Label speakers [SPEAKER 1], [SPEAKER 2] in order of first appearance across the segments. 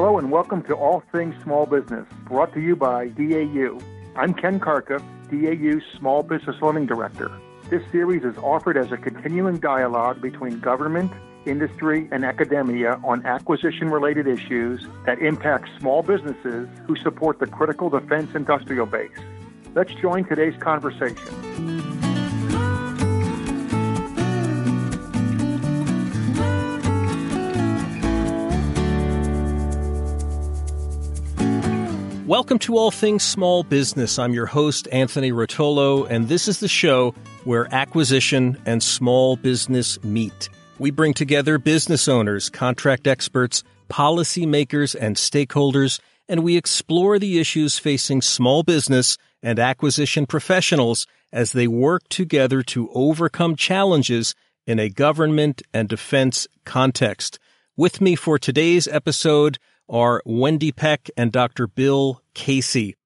[SPEAKER 1] Hello and welcome to All Things Small Business, brought to you by DAU. I'm Ken Karkup, DAU's Small Business Lending Director. This series is offered as a continuing dialogue between government, industry, and academia on acquisition related issues that impact small businesses who support the critical defense industrial base. Let's join today's conversation.
[SPEAKER 2] Welcome to All Things Small Business. I'm your host, Anthony Rotolo, and this is the show where acquisition and small business meet. We bring together business owners, contract experts, policymakers, and stakeholders, and we explore the issues facing small business and acquisition professionals as they work together to overcome challenges in a government and defense context. With me for today's episode are Wendy Peck and Dr. Bill Casey.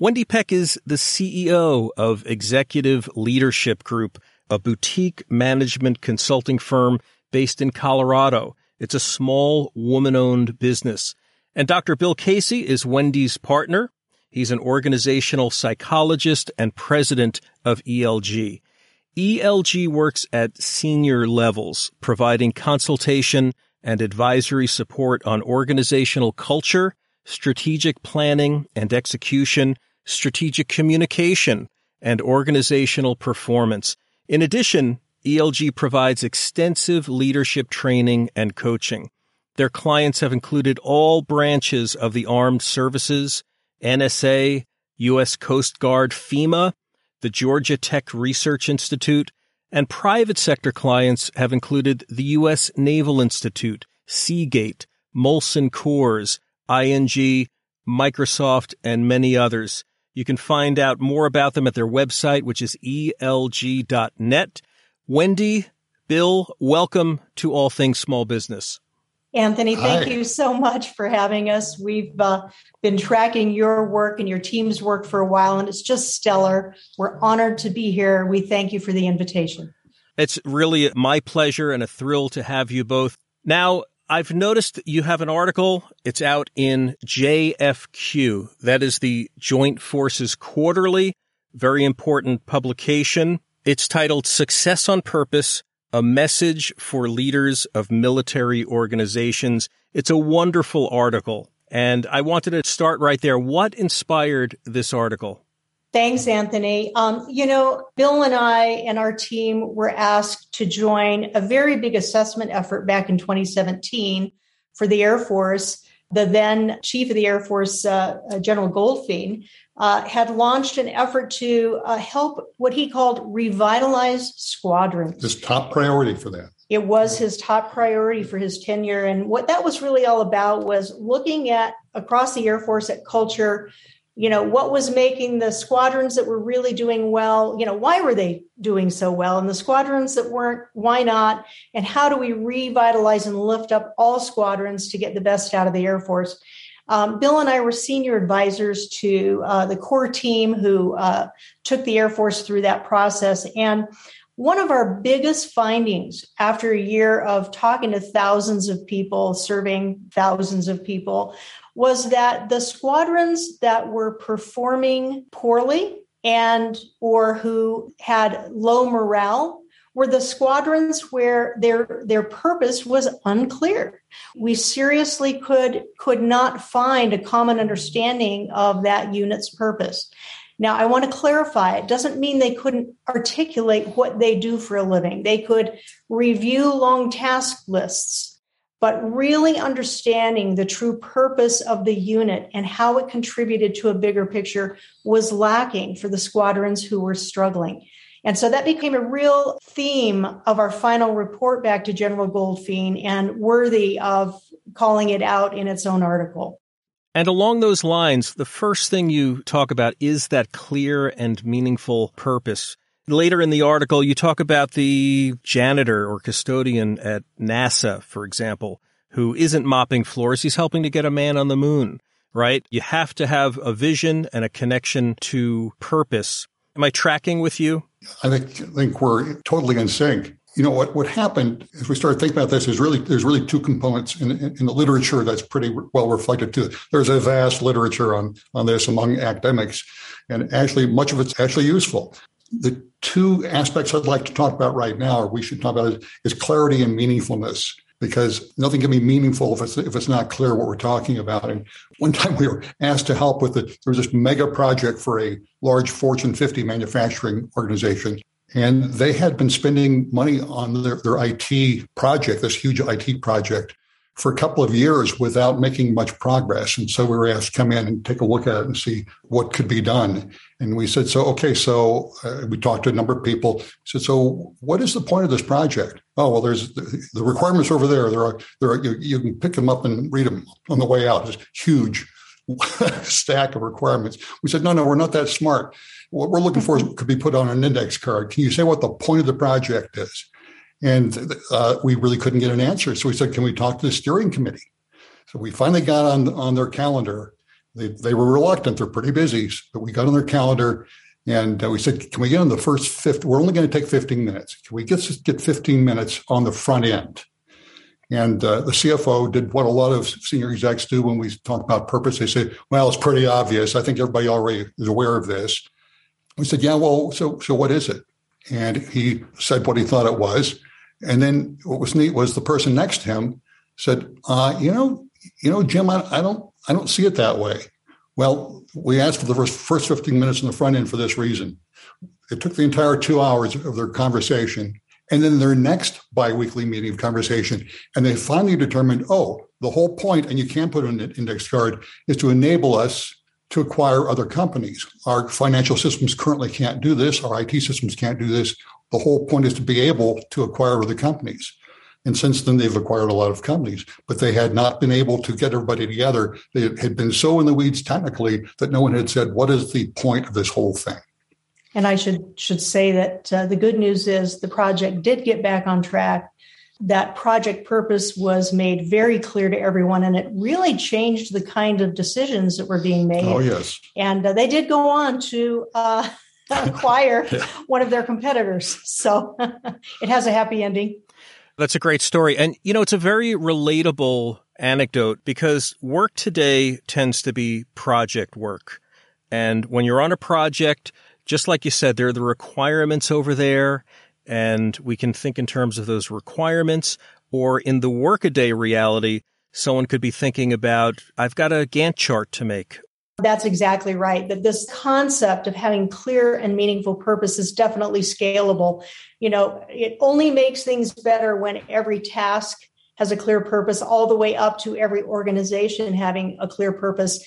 [SPEAKER 2] Wendy Peck is the CEO of Executive Leadership Group, a boutique management consulting firm based in Colorado. It's a small woman owned business. And Dr. Bill Casey is Wendy's partner. He's an organizational psychologist and president of ELG. ELG works at senior levels, providing consultation and advisory support on organizational culture, strategic planning and execution, strategic communication, and organizational performance. In addition, ELG provides extensive leadership training and coaching. Their clients have included all branches of the armed services, NSA, U.S. Coast Guard, FEMA, the Georgia Tech Research Institute, and private sector clients have included the U.S. Naval Institute, Seagate, Molson Coors, ING, Microsoft, and many others. You can find out more about them at their website, which is elg.net. Wendy, Bill, welcome to All Things Small Business.
[SPEAKER 3] Anthony, thank Hi. you so much for having us. We've uh, been tracking your work and your team's work for a while, and it's just stellar. We're honored to be here. We thank you for the invitation.
[SPEAKER 2] It's really my pleasure and a thrill to have you both. Now, I've noticed you have an article. It's out in JFQ. That is the Joint Forces Quarterly, very important publication. It's titled Success on Purpose a message for leaders of military organizations. It's a wonderful article. And I wanted to start right there. What inspired this article?
[SPEAKER 3] Thanks, Anthony. Um, you know, Bill and I and our team were asked to join a very big assessment effort back in 2017 for the Air Force. The then Chief of the Air Force, uh, uh General Goldfein, uh, had launched an effort to uh, help what he called revitalize squadrons.
[SPEAKER 4] His top priority for that.
[SPEAKER 3] It was his top priority for his tenure. And what that was really all about was looking at across the Air Force at culture, you know, what was making the squadrons that were really doing well, you know, why were they doing so well? And the squadrons that weren't, why not? And how do we revitalize and lift up all squadrons to get the best out of the Air Force? Um, Bill and I were senior advisors to uh, the core team who uh, took the Air Force through that process. And one of our biggest findings after a year of talking to thousands of people, serving thousands of people, was that the squadrons that were performing poorly and or who had low morale were the squadrons where their their purpose was unclear. We seriously could could not find a common understanding of that unit's purpose. Now, I want to clarify it doesn't mean they couldn't articulate what they do for a living. They could review long task lists, but really understanding the true purpose of the unit and how it contributed to a bigger picture was lacking for the squadrons who were struggling. And so that became a real theme of our final report back to General Goldfein and worthy of calling it out in its own article.
[SPEAKER 2] And along those lines, the first thing you talk about is that clear and meaningful purpose. Later in the article, you talk about the janitor or custodian at NASA, for example, who isn't mopping floors. He's helping to get a man on the moon, right? You have to have a vision and a connection to purpose. Am I tracking with you?
[SPEAKER 4] I think, think we're totally in sync. you know what what happened as we started thinking about this is really there's really two components in, in, in, the literature that's pretty well reflected too. There's a vast literature on on this among academics and actually much of it's actually useful. The two aspects i'd like to talk about right now or we should talk about is, is clarity and meaningfulness because nothing can be meaningful if it's if it's not clear what we're talking about. And one time we were asked to help with it. There was this mega project for a large Fortune 50 manufacturing organization, and they had been spending money on their, their IT project, this huge IT project, for a couple of years without making much progress. And so we were asked to come in and take a look at it and see what could be done. And we said, so, okay, so uh, we talked to a number of people. said, so what is the point of this project? Oh, well, there's the, the requirements over there. There are, there are, you, you, can pick them up and read them on the way out. It's a huge stack of requirements. We said, no, no, we're not that smart. What we're looking for could be put on an index card. Can you say what the point of the project is? And uh, we really couldn't get an answer. So we said, can we talk to the steering committee? So we finally got on, on their calendar. They, they were reluctant. They're pretty busy, but we got on their calendar and uh, we said, can we get on the first 50? We're only going to take 15 minutes. Can we get, get 15 minutes on the front end? And uh, the CFO did what a lot of senior execs do when we talk about purpose. They say, well, it's pretty obvious. I think everybody already is aware of this. We said, yeah, well, so, so what is it? And he said what he thought it was. And then what was neat was the person next to him said, uh, "You know, you know, Jim, I, I, don't, I don't see it that way." Well, we asked for the first, first 15 minutes in the front end for this reason. It took the entire two hours of their conversation, and then their next biweekly meeting of conversation, and they finally determined, oh, the whole point, and you can put an index card, is to enable us to acquire other companies. Our financial systems currently can't do this. Our IT systems can't do this. The whole point is to be able to acquire other companies. And since then, they've acquired a lot of companies, but they had not been able to get everybody together. They had been so in the weeds technically that no one had said, what is the point of this whole thing?
[SPEAKER 3] And I should should say that uh, the good news is the project did get back on track. That project purpose was made very clear to everyone, and it really changed the kind of decisions that were being made.
[SPEAKER 4] Oh yes,
[SPEAKER 3] and uh, they did go on to uh, acquire one of their competitors. So it has a happy ending.
[SPEAKER 2] That's a great story. And, you know, it's a very relatable anecdote because work today tends to be project work. And when you're on a project, just like you said, there are the requirements over there, and we can think in terms of those requirements. Or in the workaday reality, someone could be thinking about, I've got a Gantt chart to make,
[SPEAKER 3] that's exactly right. That this concept of having clear and meaningful purpose is definitely scalable. You know, it only makes things better when every task has a clear purpose, all the way up to every organization having a clear purpose.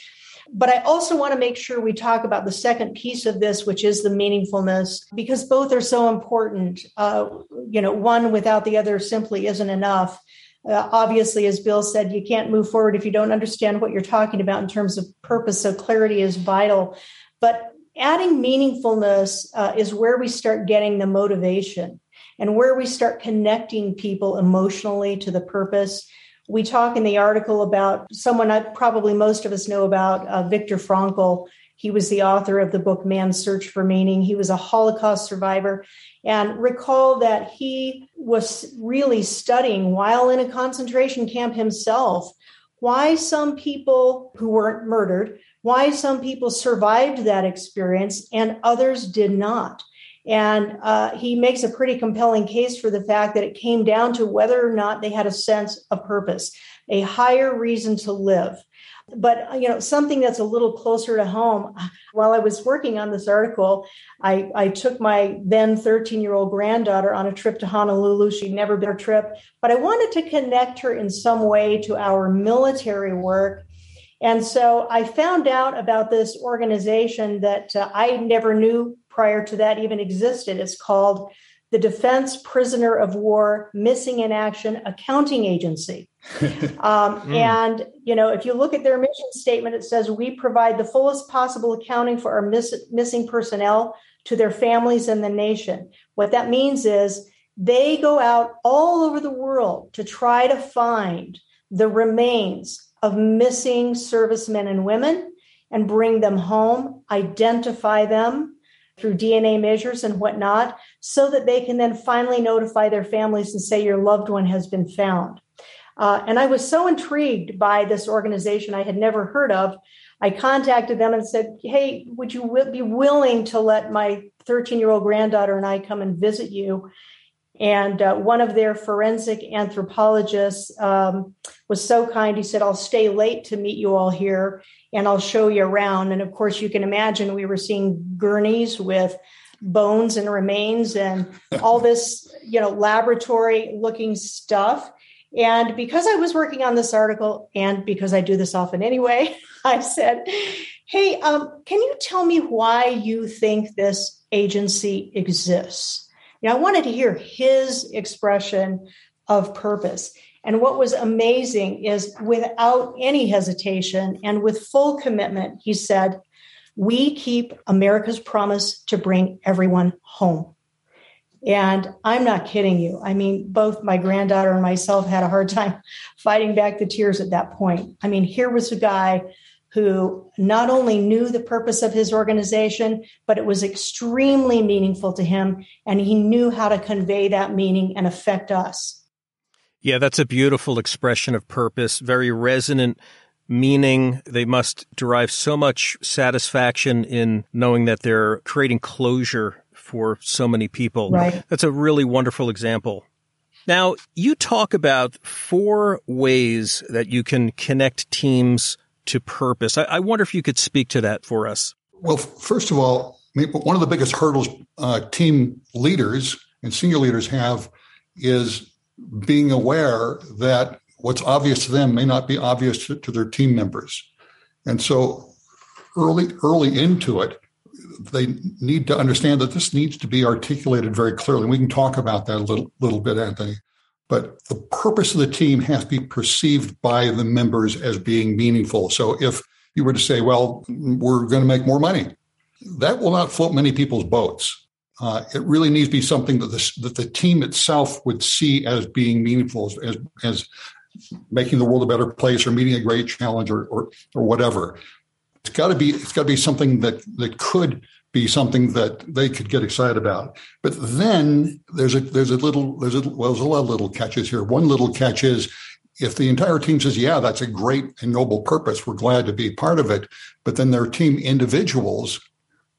[SPEAKER 3] But I also want to make sure we talk about the second piece of this, which is the meaningfulness, because both are so important. Uh, you know, one without the other simply isn't enough. Uh, obviously, as Bill said, you can't move forward if you don't understand what you're talking about in terms of purpose. So clarity is vital. But adding meaningfulness uh, is where we start getting the motivation and where we start connecting people emotionally to the purpose. We talk in the article about someone I, probably most of us know about, uh, Viktor Frankl. He was the author of the book Man's Search for Meaning. He was a Holocaust survivor. And recall that he was really studying while in a concentration camp himself why some people who weren't murdered, why some people survived that experience and others did not. And uh, he makes a pretty compelling case for the fact that it came down to whether or not they had a sense of purpose, a higher reason to live. But you know, something that's a little closer to home. While I was working on this article, I, I took my then 13 year old granddaughter on a trip to Honolulu. She'd never been a trip, but I wanted to connect her in some way to our military work. And so I found out about this organization that uh, I never knew prior to that even existed. It's called the Defense Prisoner of War Missing in Action Accounting Agency. um, mm. And, you know, if you look at their mission statement, it says we provide the fullest possible accounting for our miss- missing personnel to their families and the nation. What that means is they go out all over the world to try to find the remains of missing servicemen and women and bring them home, identify them, through DNA measures and whatnot, so that they can then finally notify their families and say your loved one has been found. Uh, and I was so intrigued by this organization I had never heard of. I contacted them and said, Hey, would you be willing to let my 13 year old granddaughter and I come and visit you? And uh, one of their forensic anthropologists um, was so kind. He said, I'll stay late to meet you all here and I'll show you around. And of course, you can imagine we were seeing gurneys with bones and remains and all this, you know, laboratory looking stuff. And because I was working on this article and because I do this often anyway, I said, Hey, um, can you tell me why you think this agency exists? Know, I wanted to hear his expression of purpose. And what was amazing is without any hesitation and with full commitment, he said, We keep America's promise to bring everyone home. And I'm not kidding you. I mean, both my granddaughter and myself had a hard time fighting back the tears at that point. I mean, here was a guy who not only knew the purpose of his organization, but it was extremely meaningful to him. And he knew how to convey that meaning and affect us.
[SPEAKER 2] Yeah, that's a beautiful expression of purpose, very resonant meaning. They must derive so much satisfaction in knowing that they're creating closure for so many people.
[SPEAKER 3] Right.
[SPEAKER 2] That's a really wonderful example. Now, you talk about four ways that you can connect teams to purpose. I, I wonder if you could speak to that for us.
[SPEAKER 4] Well, first of all, one of the biggest hurdles uh, team leaders and senior leaders have is being aware that what's obvious to them may not be obvious to, to their team members. And so early early into it, they need to understand that this needs to be articulated very clearly. We can talk about that a little little bit, Anthony. But the purpose of the team has to be perceived by the members as being meaningful. So if you were to say, well, we're going to make more money, that will not float many people's boats. Uh, it really needs to be something that the, that the team itself would see as being meaningful, as, as making the world a better place or meeting a great challenge or, or, or whatever. It's got to be it's got to be something that that could be something that they could get excited about. But then there's a there's a little there's a well there's a lot of little catches here. One little catch is if the entire team says, "Yeah, that's a great and noble purpose. We're glad to be part of it," but then there are team individuals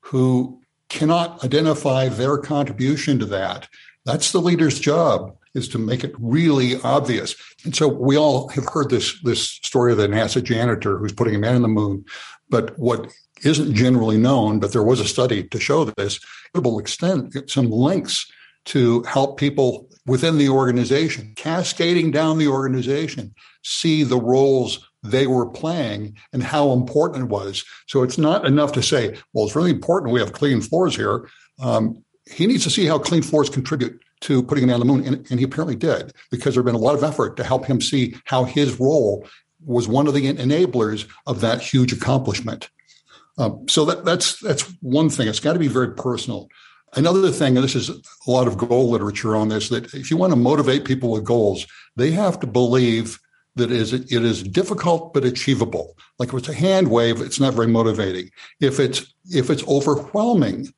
[SPEAKER 4] who cannot identify their contribution to that. That's the leader's job is to make it really obvious. And so we all have heard this this story of the NASA janitor who's putting a man on the moon. But what isn't generally known, but there was a study to show this, it will extend some links to help people within the organization, cascading down the organization, see the roles they were playing and how important it was. So it's not enough to say, well, it's really important we have clean floors here. Um, he needs to see how clean floors contribute to putting it on the moon. And, and, he apparently did because there had been a lot of effort to help him see how his role was one of the enablers of that huge accomplishment. Um, so that, that's that's one thing. It's got to be very personal. Another thing, and this is a lot of goal literature on this, that if you want to motivate people with goals, they have to believe that is it is difficult but achievable. Like if it's a hand wave, it's not very motivating. If it's if it's overwhelming,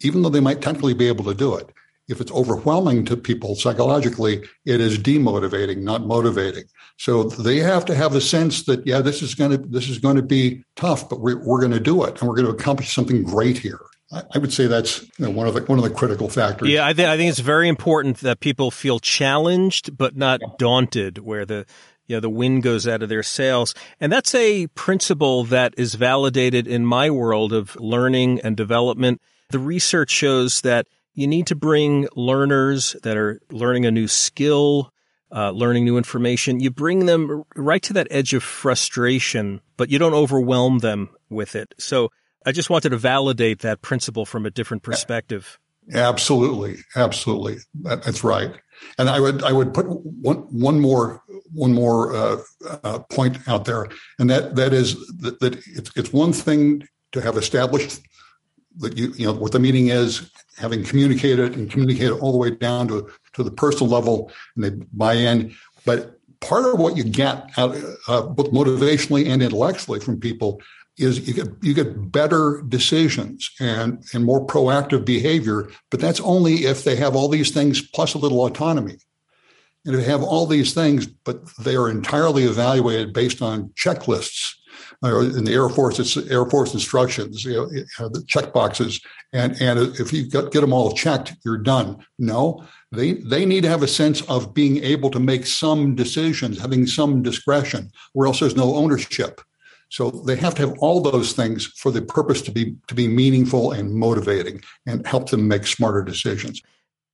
[SPEAKER 4] even though they might technically be able to do it, if it's overwhelming to people psychologically, it is demotivating, not motivating. So they have to have a sense that, yeah, this is going to, this is going to be tough, but we're, we're going to do it and we're going to accomplish something great here. I would say that's you know, one of the one of the critical factors.
[SPEAKER 2] Yeah, I, th- I think it's very important that people feel challenged but not yeah. daunted, where the you know, the wind goes out of their sails. And that's a principle that is validated in my world of learning and development. The research shows that you need to bring learners that are learning a new skill, uh, learning new information. You bring them right to that edge of frustration, but you don't overwhelm them with it. So I just wanted to validate that principle from a different perspective.
[SPEAKER 4] Absolutely, absolutely, that, that's right. And I would I would put one one more one more uh, uh, point out there, and that that is that, that it's it's one thing to have established you you know what the meaning is, having communicated and communicated all the way down to to the personal level, and they buy in. But part of what you get out, uh, both motivationally and intellectually from people is you get you get better decisions and and more proactive behavior but that's only if they have all these things plus a little autonomy and if they have all these things but they are entirely evaluated based on checklists in the air force it's air force instructions you know, uh, the check boxes and and if you get, get them all checked you're done no they they need to have a sense of being able to make some decisions having some discretion or else there's no ownership so they have to have all those things for the purpose to be to be meaningful and motivating and help them make smarter decisions.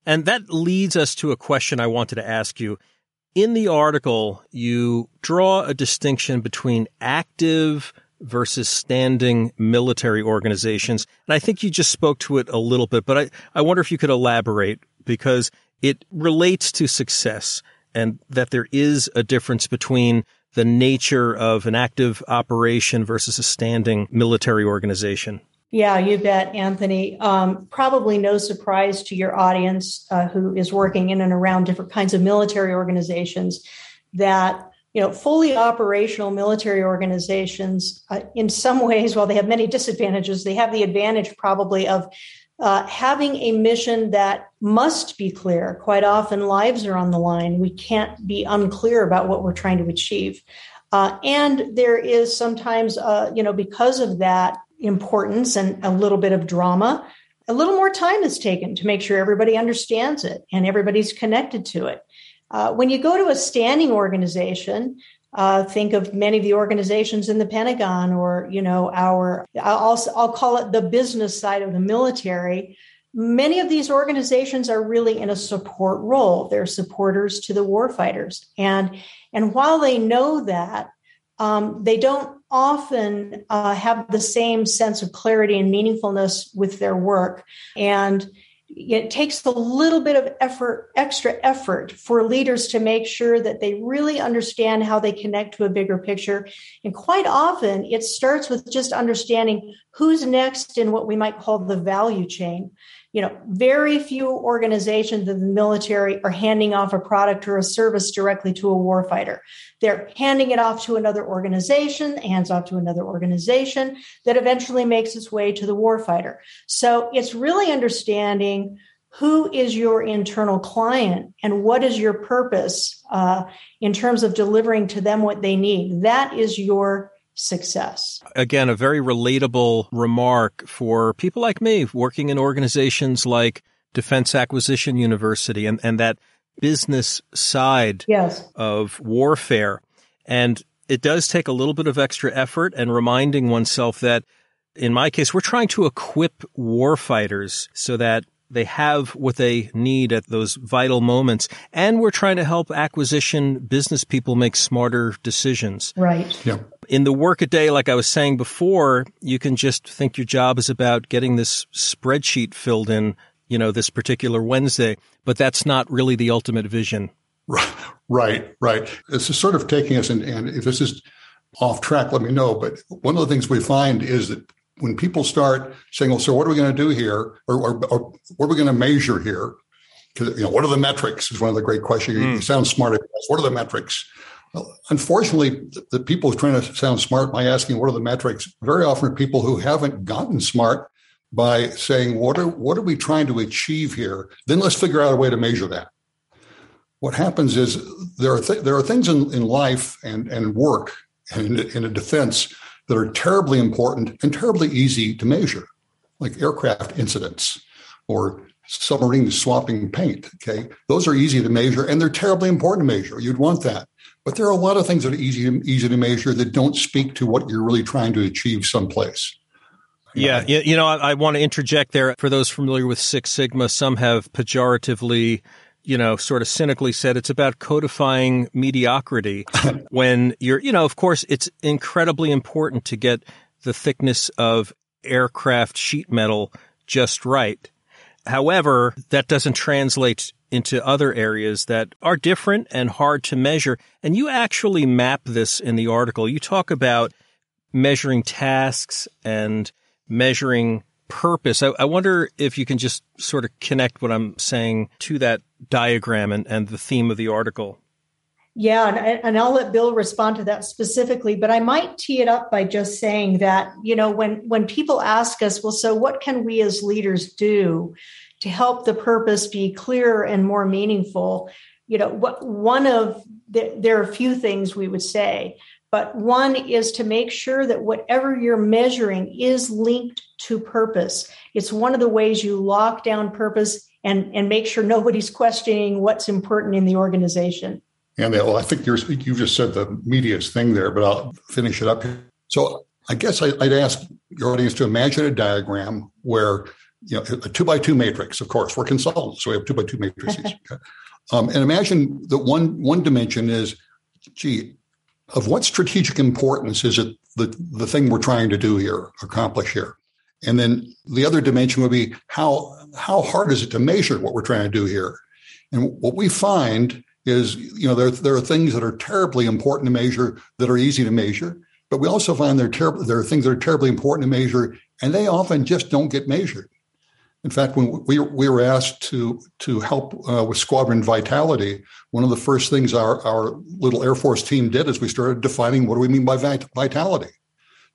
[SPEAKER 2] And that leads us to a question I wanted to ask you. In the article, you draw a distinction between active versus standing military organizations. And I think you just spoke to it a little bit, but I, I wonder if you could elaborate because it relates to success and that there is a difference between the nature of an active operation versus a standing military organization?
[SPEAKER 3] Yeah, you bet, Anthony. Um, probably no surprise to your audience uh, who is working in and around different kinds of military organizations that you know fully operational military organizations uh, in some ways while they have many disadvantages they have the advantage probably of uh, having a mission that must be clear. Quite often, lives are on the line. We can't be unclear about what we're trying to achieve. Uh, and there is sometimes, uh, you know, because of that importance and a little bit of drama, a little more time is taken to make sure everybody understands it and everybody's connected to it. Uh, when you go to a standing organization, uh, think of many of the organizations in the Pentagon, or you know, our I'll I'll call it the business side of the military. Many of these organizations are really in a support role. They're supporters to the warfighters, and and while they know that, um, they don't often uh, have the same sense of clarity and meaningfulness with their work, and it takes a little bit of effort, extra effort for leaders to make sure that they really understand how they connect to a bigger picture. And quite often it starts with just understanding who's next in what we might call the value chain you know, very few organizations in the military are handing off a product or a service directly to a warfighter. They're handing it off to another organization, hands off to another organization that eventually makes its way to the warfighter. So it's really understanding who is your internal client and what is your purpose uh, in terms of delivering to them what they need. That is your success.
[SPEAKER 2] Again, a very relatable remark for people like me working in organizations like Defense Acquisition University and, and that business side
[SPEAKER 3] yes.
[SPEAKER 2] of warfare. And it does take a little bit of extra effort and reminding oneself that in my case, we're trying to equip warfighters so that they have what they need at those vital moments. And we're trying to help acquisition business people make smarter decisions.
[SPEAKER 3] Right.
[SPEAKER 4] Yeah.
[SPEAKER 2] In the workaday, like I was saying before, you can just think your job is about getting this spreadsheet filled in, you know, this particular Wednesday, but that's not really the ultimate vision.
[SPEAKER 4] Right, right. This is sort of taking us, in, and if this is off track, let me know. But one of the things we find is that when people start saying, well, so what are we going to do here? Or, or, or what are we going to measure here? Because, you know, what are the metrics is one of the great questions. Mm. You sound smart. What are the metrics? Well, unfortunately, the, people trying to sound smart by asking what are the metrics very often are people who haven't gotten smart by saying, what are, what are we trying to achieve here? Then let's figure out a way to measure that. What happens is there are, th- there are things in, in life and, and work and in, in a defense that are terribly important and terribly easy to measure, like aircraft incidents or submarines swapping paint. Okay. Those are easy to measure and they're terribly important to measure. You'd want that. But there are a lot of things that are easy to, easy to measure that don't speak to what you're really trying to achieve someplace.
[SPEAKER 2] Yeah, you know, I, I want to interject there for those familiar with Six Sigma. Some have pejoratively you know, sort of cynically said it's about codifying mediocrity when you're, you know, of course, it's incredibly important to get the thickness of aircraft sheet metal just right. However, that doesn't translate into other areas that are different and hard to measure. And you actually map this in the article. You talk about measuring tasks and measuring purpose. I, I, wonder if you can just sort of connect what I'm saying to that diagram and, and the theme of the article.
[SPEAKER 3] Yeah, and, and I'll let Bill respond to that specifically, but I might tee it up by just saying that, you know, when when people ask us, well, so what can we as leaders do to help the purpose be clearer and more meaningful? You know, what one of the, there are a few things we would say, but one is to make sure that whatever you're measuring is linked to purpose. It's one of the ways you lock down purpose and, and make sure nobody's questioning what's important in the organization.
[SPEAKER 4] And well, I think you just said the media's thing there, but I'll finish it up here. So I guess I'd ask your audience to imagine a diagram where you know a two by two matrix. Of course, we're consultants, so we have two by two matrices. um, and imagine that one one dimension is, gee, of what strategic importance is it the the thing we're trying to do here, accomplish here, and then the other dimension would be how how hard is it to measure what we're trying to do here, and what we find is, you know, there, there are things that are terribly important to measure that are easy to measure, but we also find there ter- there are things that are terribly important to measure, and they often just don't get measured. In fact, when we, we were asked to, to help uh, with squadron vitality, one of the first things our, our little Air Force team did is we started defining what do we mean by vitality.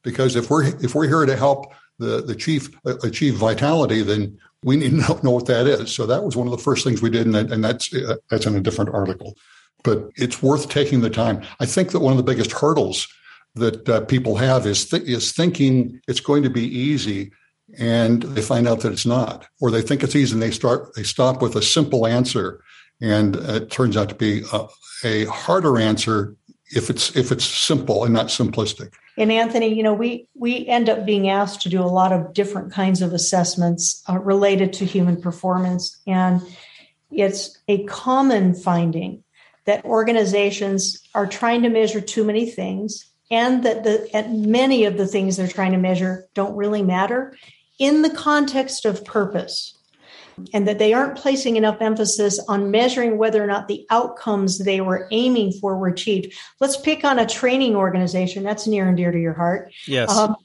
[SPEAKER 4] Because if we're, if we're here to help the, the chief uh, achieve vitality, then we need to know what that is. So that was one of the first things we did, and, and that's uh, that's in a different article. But it's worth taking the time. I think that one of the biggest hurdles that uh, people have is th- is thinking it's going to be easy, and they find out that it's not, or they think it's easy and they start they stop with a simple answer, and it turns out to be a, a harder answer if it's if it's simple and not simplistic.
[SPEAKER 3] And Anthony, you know, we we end up being asked to do a lot of different kinds of assessments uh, related to human performance, and it's a common finding that organizations are trying to measure too many things, and that the and many of the things they're trying to measure don't really matter in the context of purpose and that they aren't placing enough emphasis on measuring whether or not the outcomes they were aiming for were achieved. Let's pick on a training organization that's near and dear to your heart.
[SPEAKER 2] Yes. Um,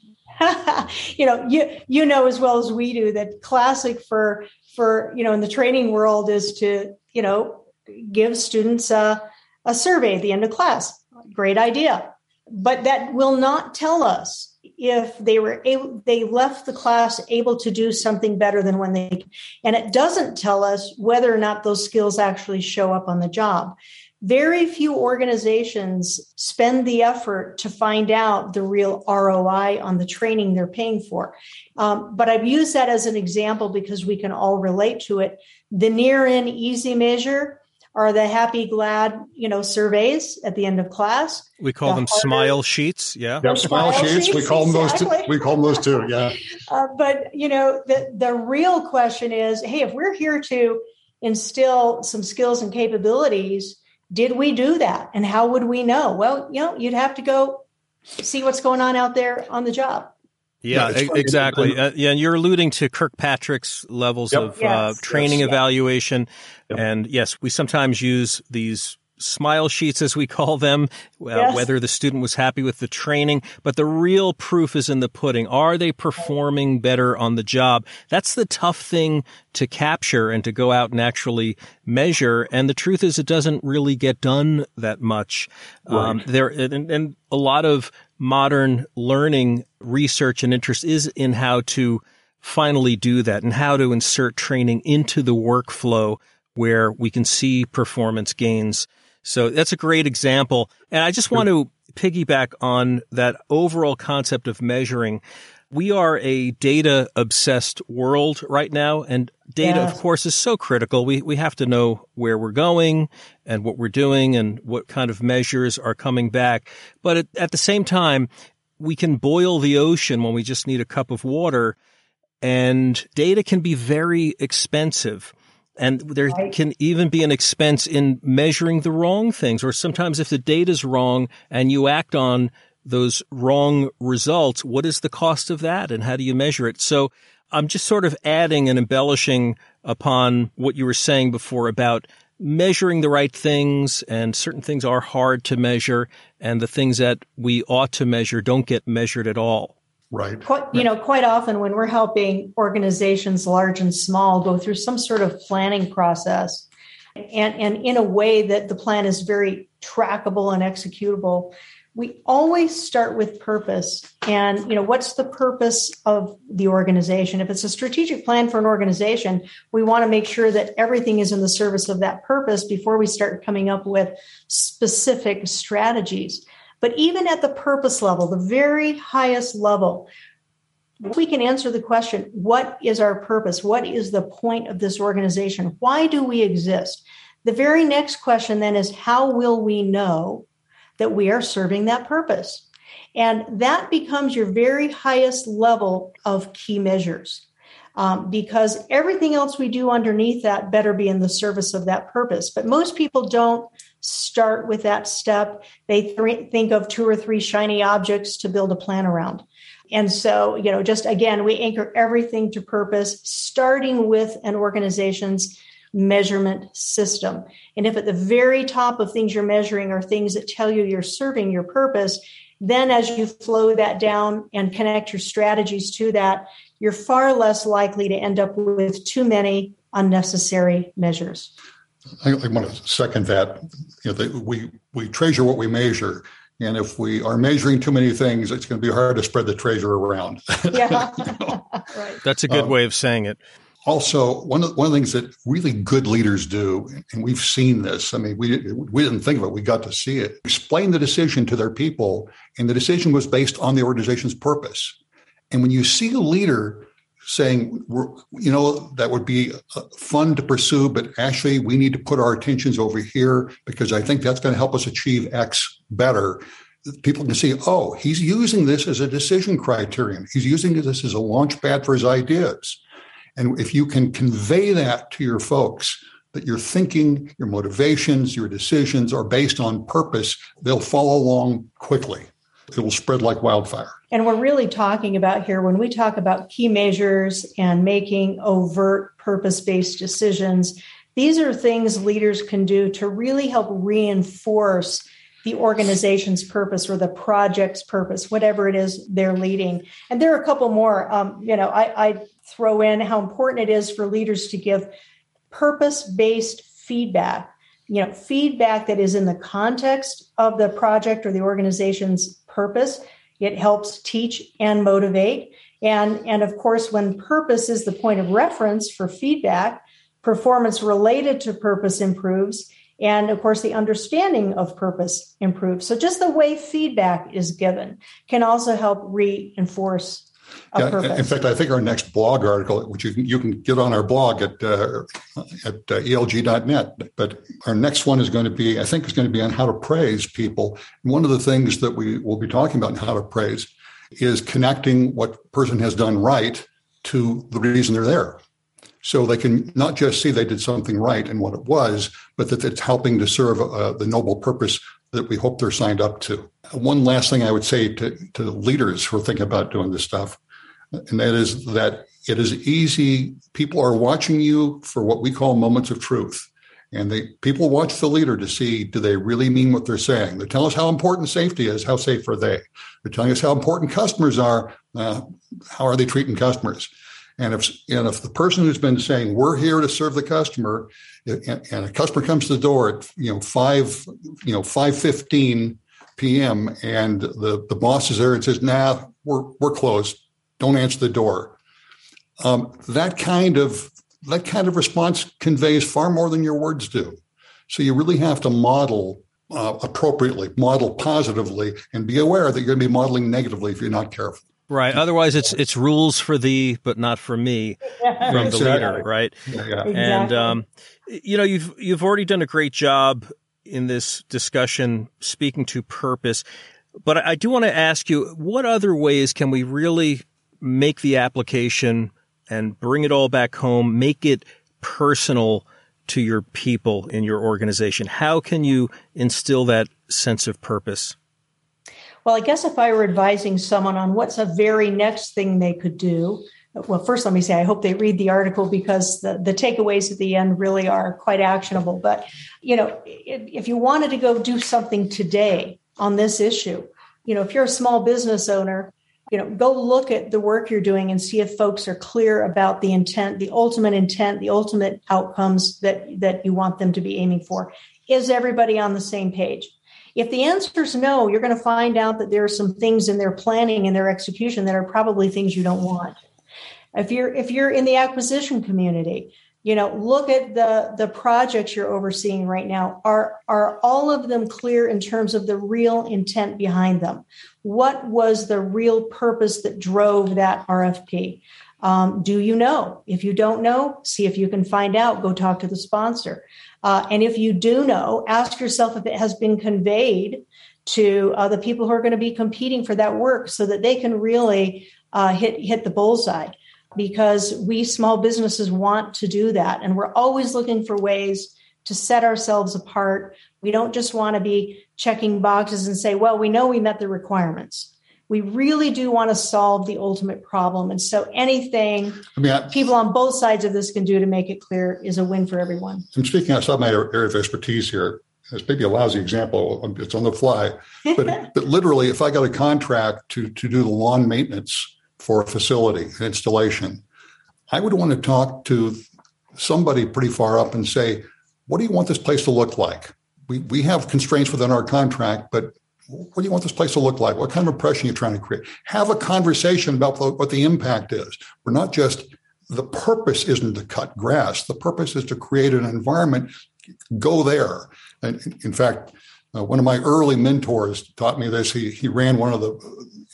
[SPEAKER 3] you know, you you know as well as we do that classic for for you know in the training world is to you know give students a a survey at the end of class. Great idea, but that will not tell us if they were able they left the class able to do something better than when they and it doesn't tell us whether or not those skills actually show up on the job very few organizations spend the effort to find out the real ROI on the training they're paying for. Um, but I've used that as an example because we can all relate to it. The near and easy measure are the happy glad you know surveys at the end of class
[SPEAKER 2] we call the them harder, smile sheets yeah
[SPEAKER 4] yep, smile, smile sheets. sheets. we call them exactly. those two we call them those too yeah
[SPEAKER 3] uh, but you know the the real question is hey if we're here to instill some skills and capabilities did we do that and how would we know well you know you'd have to go see what's going on out there on the job
[SPEAKER 2] yeah, yeah exactly. Uh, yeah, and you're alluding to Kirkpatrick's levels yep. of uh, yes. uh, training yes. evaluation. Yep. And yes, we sometimes use these smile sheets, as we call them, uh, yes. whether the student was happy with the training. But the real proof is in the pudding. Are they performing better on the job? That's the tough thing to capture and to go out and actually measure. And the truth is, it doesn't really get done that much. Um, right. Um, there and, and a lot of modern learning research and interest is in how to finally do that and how to insert training into the workflow where we can see performance gains. So that's a great example. And I just want to piggyback on that overall concept of measuring. We are a data obsessed world right now and data, yes. of course, is so critical. We, we have to know where we're going and what we're doing and what kind of measures are coming back. But at, at the same time, we can boil the ocean when we just need a cup of water and data can be very expensive. And there right. can even be an expense in measuring the wrong things. Or sometimes if the data is wrong and you act on those wrong results, what is the cost of that and how do you measure it? So I'm just sort of adding and embellishing upon what you were saying before about measuring the right things and certain things are hard to measure and the things that we ought to measure don't get measured at all.
[SPEAKER 4] Right.
[SPEAKER 3] Quite, you know, quite often when we're helping organizations large and small go through some sort of planning process and, and in a way that the plan is very trackable and executable we always start with purpose. And you know what's the purpose of the organization? If it's a strategic plan for an organization we want to make sure that everything is in the service of that purpose before we start coming up with specific strategies but even at the purpose level the very highest level we can answer the question what is our purpose what is the point of this organization why do we exist the very next question then is how will we know that we are serving that purpose. And that becomes your very highest level of key measures. Um, because everything else we do underneath that better be in the service of that purpose. But most people don't start with that step. They th- think of two or three shiny objects to build a plan around. And so, you know, just again, we anchor everything to purpose, starting with an organization's measurement system. And if at the very top of things you're measuring are things that tell you you're serving your purpose, then as you flow that down and connect your strategies to that, you're far less likely to end up with too many unnecessary measures.
[SPEAKER 4] I, I want to second that. You know, that we we treasure what we measure, and if we are measuring too many things, it's going to be hard to spread the treasure around.
[SPEAKER 3] Yeah, you know?
[SPEAKER 2] right. That's a good um, way of saying it
[SPEAKER 4] also one of one of the things that really good leaders do and we've seen this i mean we we didn't think of it we got to see it explain the decision to their people and the decision was based on the organization's purpose and when you see a leader saying you know that would be uh, fun to pursue but actually we need to put our attentions over here because i think that's going to help us achieve x better. People can see oh he's using this as a decision criterion. He's using this as a launch pad for his ideas. And if you can convey that to your folks, that your thinking, your motivations, your decisions are based on purpose, they'll follow along quickly. It will spread like wildfire.
[SPEAKER 3] And we're really talking about here when we talk about key measures and making overt purpose based decisions, these are things leaders can do to really help reinforce the organization's purpose or the project's purpose, whatever it is they're leading. And there are a couple more. Um, you know, I, I throw in how important it is for leaders to give purpose based feedback. You know, feedback that is in the context of the project or the organization's purpose. It helps teach and motivate. And, and of course, when purpose is the point of reference for feedback, performance related to purpose improves and of course, the understanding of purpose improves. So just the way feedback is given can also help reinforce yeah, purpose.
[SPEAKER 4] In fact, I think our next blog article, which you can, you can get on our blog at uh, at uh, elg.net, but our next one is going to be, I think, is going to be on how to praise people. And one of the things that we will be talking about in how to praise is connecting what person has done right to the reason they're there. So they can not just see they did something right and what it was, but that it's helping to serve uh, the noble purpose that we hope they're signed up to. One last thing I would say to, to leaders who are thinking about doing this stuff, and that is that it is easy. People are watching you for what we call moments of truth. And they, people watch the leader to see do they really mean what they're saying? They tell us how important safety is. How safe are they? They're telling us how important customers are. Uh, how are they treating customers? And if and if the person who's been saying we're here to serve the customer, and, and a customer comes to the door at you know five you know five fifteen p.m. and the the boss is there and says, "Nah, we're we're closed. Don't answer the door." Um, that kind of that kind of response conveys far more than your words do. So you really have to model uh, appropriately, model positively, and be aware that you're going to be modeling negatively if you're not careful.
[SPEAKER 2] Right. Otherwise, it's it's rules for thee, but not for me, from the leader. Right.
[SPEAKER 4] Yeah. yeah.
[SPEAKER 2] Exactly. And um, you know, you've you've already done a great job in this discussion speaking to purpose, but I do want to ask you, what other ways can we really make the application and bring it all back home, make it personal to your people in your organization? How can you instill that sense of purpose?
[SPEAKER 3] Well, I guess if I were advising someone on what's a very next thing they could do, well, first let me say I hope they read the article because the, the takeaways at the end really are quite actionable. But you know, if, if you wanted to go do something today on this issue, you know, if you're a small business owner, you know, go look at the work you're doing and see if folks are clear about the intent, the ultimate intent, the ultimate outcomes that that you want them to be aiming for. Is everybody on the same page? If the answer is no, you're going to find out that there are some things in their planning and their execution that are probably things you don't want. If you're if you're in the acquisition community, you know look at the the projects you're overseeing right now. Are are all of them clear in terms of the real intent behind them? What was the real purpose that drove that rfp um, do you know if you don't know see if you can find out go talk to the sponsor uh, and if you do know ask yourself if it has been conveyed to uh, the people who are going to be competing for that work so that they can really uh, hit hit the bullseye because we small businesses want to do that. And we're always looking for ways to set ourselves apart. We don't just want to be checking boxes and say, well, we know we met the requirements. We really do want to solve the ultimate problem. And so anything I mean, I, people on both sides of this can do to make it clear is a win for everyone.
[SPEAKER 4] I'm speaking outside my area of expertise here. It's maybe a lousy example. It's on the fly. But, but literally, if I got a contract to, to do the lawn maintenance for a facility, an installation, I would want to talk to somebody pretty far up and say, what do you want this place to look like? We, we have constraints within our contract, but what do you want this place to look like? What kind of impression are you trying to create? Have a conversation about what the impact is. We're not just, the purpose isn't to cut grass. The purpose is to create an environment. Go there. And in fact, uh, one of my early mentors taught me this. He, he ran one of the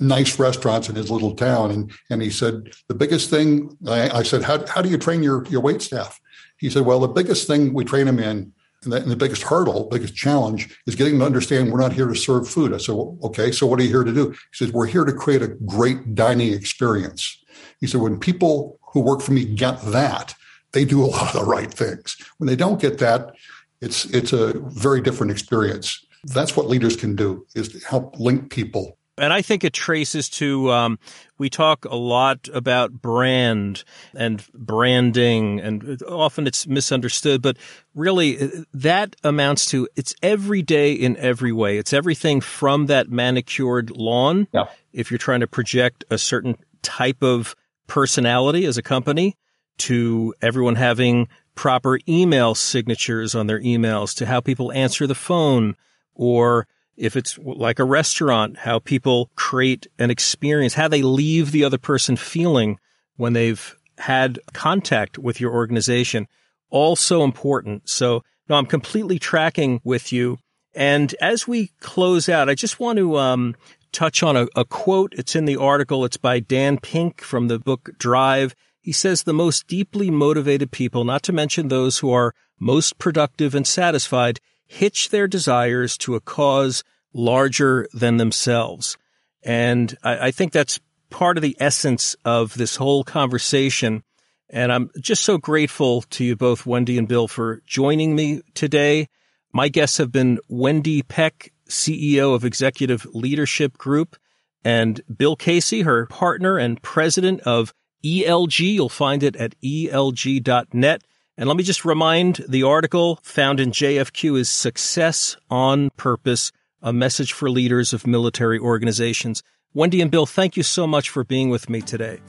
[SPEAKER 4] nice restaurants in his little town. And, and he said, the biggest thing, I, I said, how, how do you train your, your wait staff? He said, well, the biggest thing we train them in and the, and the, biggest hurdle, biggest challenge is getting them to understand we're not here to serve food. I said, well, okay, so what are you here to do? He says, we're here to create a great dining experience. He said, when people who work for me get that, they do a lot of the right things. When they don't get that, it's it's a very different experience. That's what leaders can do is to help link people
[SPEAKER 2] and I think it traces to, um, we talk a lot about brand and branding, and often it's misunderstood, but really uh, that amounts to it's every day in every way. It's everything from that manicured lawn. Yeah. If you're trying to project a certain type of personality as a company to everyone having proper email signatures on their emails to how people answer the phone or if it's like a restaurant, how people create an experience, how they leave the other person feeling when they've had contact with your organization, all so important. So no, I'm completely tracking with you. And as we close out, I just want to um, touch on a, a quote. It's in the article. It's by Dan Pink from the book Drive. He says the most deeply motivated people, not to mention those who are most productive and satisfied, hitch their desires to a cause larger than themselves. And I, I think that's part of the essence of this whole conversation. And I'm just so grateful to you both, Wendy and Bill, for joining me today. My guests have been Wendy Peck, CEO of Executive Leadership Group, and Bill Casey, her partner and president of ELG. You'll find it at elg.net. And let me just remind the article found in JFQ is Success on Purpose, a message for leaders of military organizations. Wendy and Bill, thank you so much for being with me today.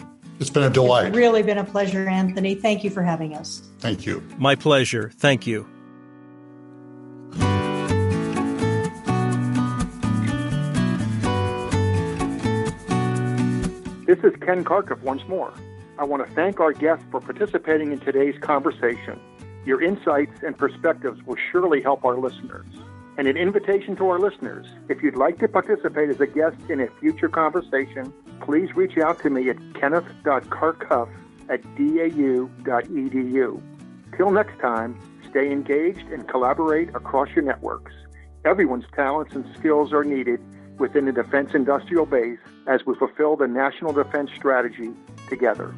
[SPEAKER 4] It's been a delight.
[SPEAKER 3] It's really been a pleasure, Anthony. Thank you for having us.
[SPEAKER 4] Thank you.
[SPEAKER 2] My pleasure. Thank you.
[SPEAKER 1] This is Ken Karkuff once more. I want to thank our guests for participating in today's conversation. Your insights and perspectives will surely help our listeners. And an invitation to our listeners if you'd like to participate as a guest in a future conversation, please reach out to me at kenneth.karkuff at dau.edu. Till next time, stay engaged and collaborate across your networks. Everyone's talents and skills are needed within the defense industrial base as we fulfill the national defense strategy together.